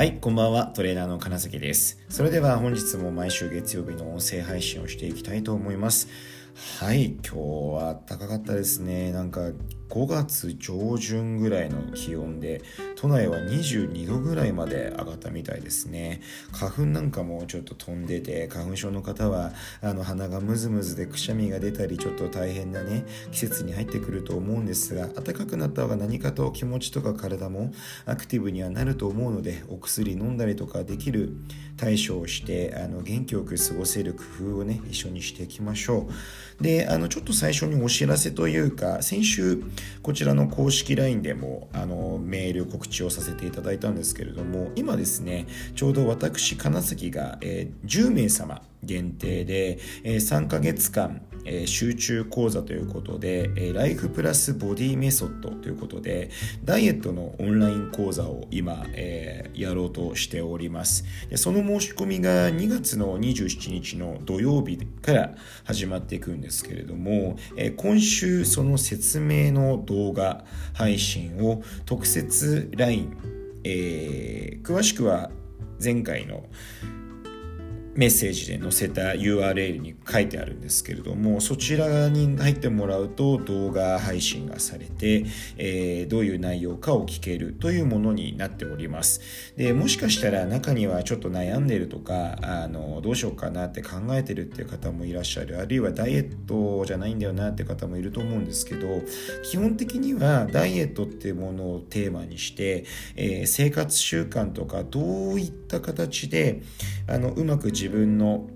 はい、こんばんは。トレーナーの金崎です。それでは本日も毎週月曜日の音声配信をしていきたいと思います。はい、今日は暖かかったですね。なんか5月上旬ぐらいの気温で、都内は22度ぐらいまで上がったみたいですね。花粉なんかもちょっと飛んでて、花粉症の方はあの鼻がムズムズでくしゃみが出たり、ちょっと大変なね、季節に入ってくると思うんですが、暖かくなった方が何かと気持ちとか体もアクティブにはなると思うので、お薬飲んだりとかできる対処をして、あの元気よく過ごせる工夫をね、一緒にしていきましょう。で、あの、ちょっと最初にお知らせというか、先週、こちらの公式 LINE でもあのメール告知をさせていただいたんですけれども今ですねちょうど私金崎が、えー、10名様限定で、えー、3ヶ月間、えー、集中講座ということで、えー、ライフプラスボディメソッドということでダイエットのオンライン講座を今、えー、やろうとしております。でその申し込みが2月の27日の土曜日から始まっていくんですけれども、えー、今週その説明の動画配信を特設 LINE、えー、詳しくは前回のメッセージで載せた URL に書いてあるんですけれどもそちらに入ってもらうと動画配信がされて、えー、どういう内容かを聞けるというものになっております。でもしかしたら中にはちょっと悩んでるとかあのどうしようかなって考えてるっていう方もいらっしゃる。あるいはダイエットじゃないんだよなって方もいると思うんですけど基本的にはダイエットっていうものをテーマにして、えー、生活習慣とかどういった形であのうまく自分の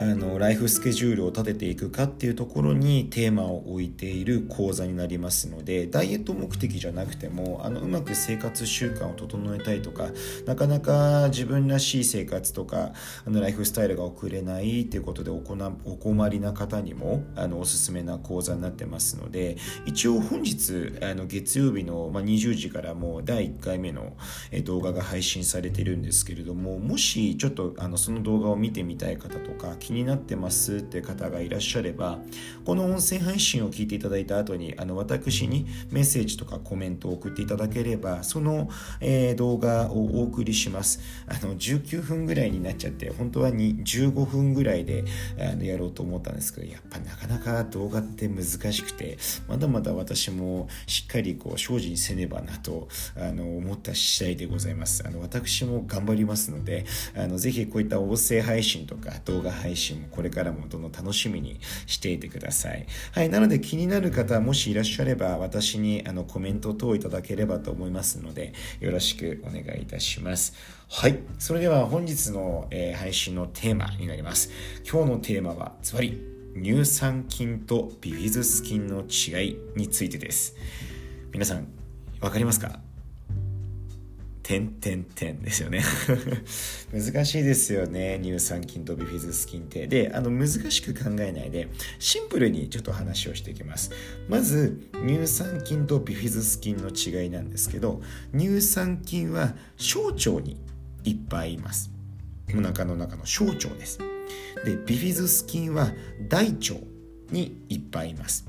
あのライフスケジュールを立てていくかっていうところにテーマを置いている講座になりますのでダイエット目的じゃなくてもあのうまく生活習慣を整えたいとかなかなか自分らしい生活とかあのライフスタイルが送れないっていうことでお困りな方にもあのおすすめな講座になってますので一応本日あの月曜日の、まあ、20時からもう第1回目の動画が配信されてるんですけれどももしちょっとあのその動画を見てみたい方とか気になってますって方がいらっしゃればこの音声配信を聞いていただいた後にあの私にメッセージとかコメントを送っていただければその、えー、動画をお送りします。あの19分ぐらいになっちゃって本当はに15分ぐらいであのやろうと思ったんですけどやっぱなかなか動画って難しくてまだまだ私もしっかりこう精進せねばなとあの思った次第でございます。あの私も頑張りますのであのぜひこういった音声配信とか動画配信信もこれからもどんどん楽しみにしていてください。はい、なので気になる方もしいらっしゃれば私にあのコメント等いただければと思いますのでよろしくお願いいたします。はい、それでは本日の、えー、配信のテーマになります。今日のテーマはズバリ乳酸菌とビフィズス菌の違いについてです。皆さん分かりますか点点点ですよね。難しいですよね。乳酸菌とビフィズス菌って。であの難しく考えないでシンプルにちょっと話をしていきます。まず乳酸菌とビフィズス菌の違いなんですけど乳酸菌は小腸にいっぱいいます。お腹の中の小腸です。でビフィズス菌は大腸にいっぱいいます。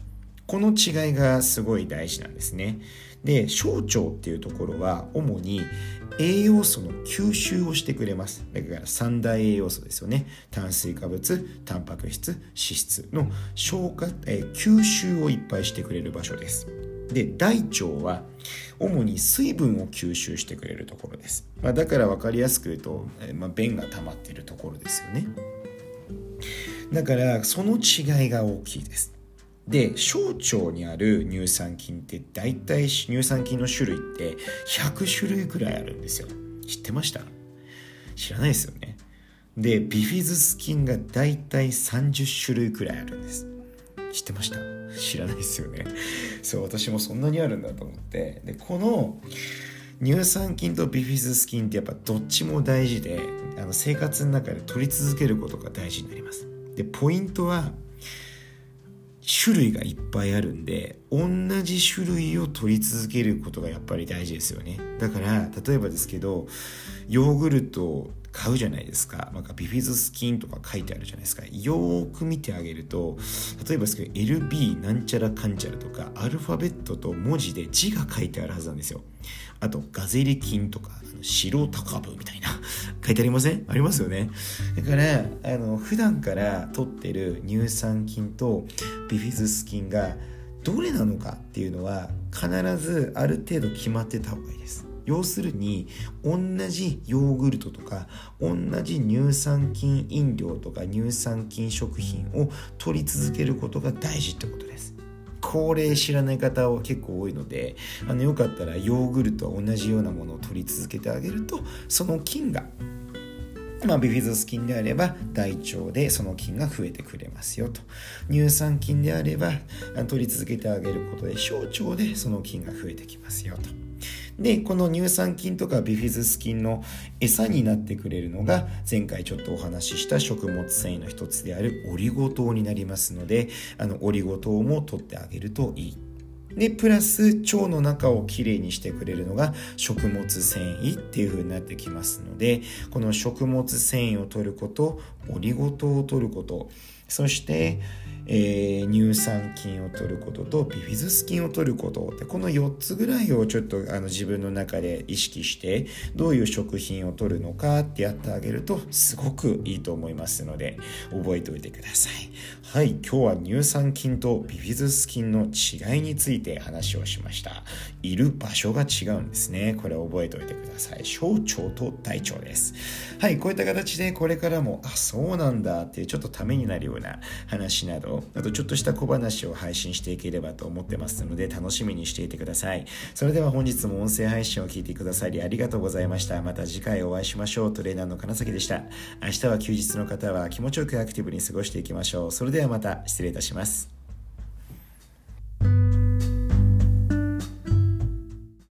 この違いがすごい大事なんですね。で小腸っていうところは主に栄養素の吸収をしてくれます。だから三大栄養素ですよね。炭水化物タンパク質脂質の消化、え、吸収をいっぱいしてくれる場所です。で大腸は主に水分を吸収してくれるところです、まあ、だから分かりやすく言うと、えまあ、便が溜まっているところですよね。だからその違いが大きいです。で小腸にある乳酸菌って大体乳酸菌の種類って100種類くらいあるんですよ。知ってました？知らないですよね。でビフィズス菌が大体30種類くらいあるんです。知ってました？知らないですよね。そう私もそんなにあるんだと思って。でこの乳酸菌とビフィズス菌ってやっぱどっちも大事であの生活の中で取り続けることが大事になります。でポイントは種類がいっぱいあるんで同じ種類を取り続けることがやっぱり大事ですよねだから例えばですけどヨーグルト買うじゃないですか。なんかビフィズスキンとか書いてあるじゃないですか。よーく見てあげると、例えばですけど、LB なんちゃらかんちゃらとか、アルファベットと文字で字が書いてあるはずなんですよ。あと、ガゼリ菌とか、白高部みたいな、書いてありません？ありますよね。だから、あの、普段から取ってる乳酸菌とビフィズス菌が、どれなのかっていうのは必ずある程度決まってた方がいいです。要するに同じヨーグルトとか同じ乳酸菌飲料とか乳酸菌食品を取り続けることが大事ってことです。これ知らない方は結構多いのであのよかったらヨーグルトは同じようなものを取り続けてあげるとその菌がまあ、ビフィズス菌であれば大腸でその菌が増えてくれますよと乳酸菌であれば取り続けてあげることで小腸でその菌が増えてきますよとで、この乳酸菌とかビフィズス菌の餌になってくれるのが前回ちょっとお話しした食物繊維の一つであるオリゴ糖になりますので、あのオリゴ糖も取ってあげるといい。で、プラス腸の中をきれいにしてくれるのが食物繊維っていう風になってきますので、この食物繊維を取ること、オリゴ糖を取ること、そして、えー、乳酸菌を取ることとビフィズス菌を取ることでこの4つぐらいをちょっとあの自分の中で意識してどういう食品を取るのかってやってあげるとすごくいいと思いますので覚えておいてください。はい今日は乳酸菌とビフィズス菌の違いについてて話をしましたいる場所が違うんですねこれ覚えておいてください小腸と大腸ですはいこういった形でこれからもあそうなんだっていうちょっとためになるような話などあとちょっとした小話を配信していければと思ってますので楽しみにしていてください。それでは本日も音声配信を聞いてくださりありがとうございました。また次回お会いしましょう。トレーナーの金崎でした。明日は休日の方は気持ちよくアクティブに過ごしていきましょう。それではまた失礼いたします。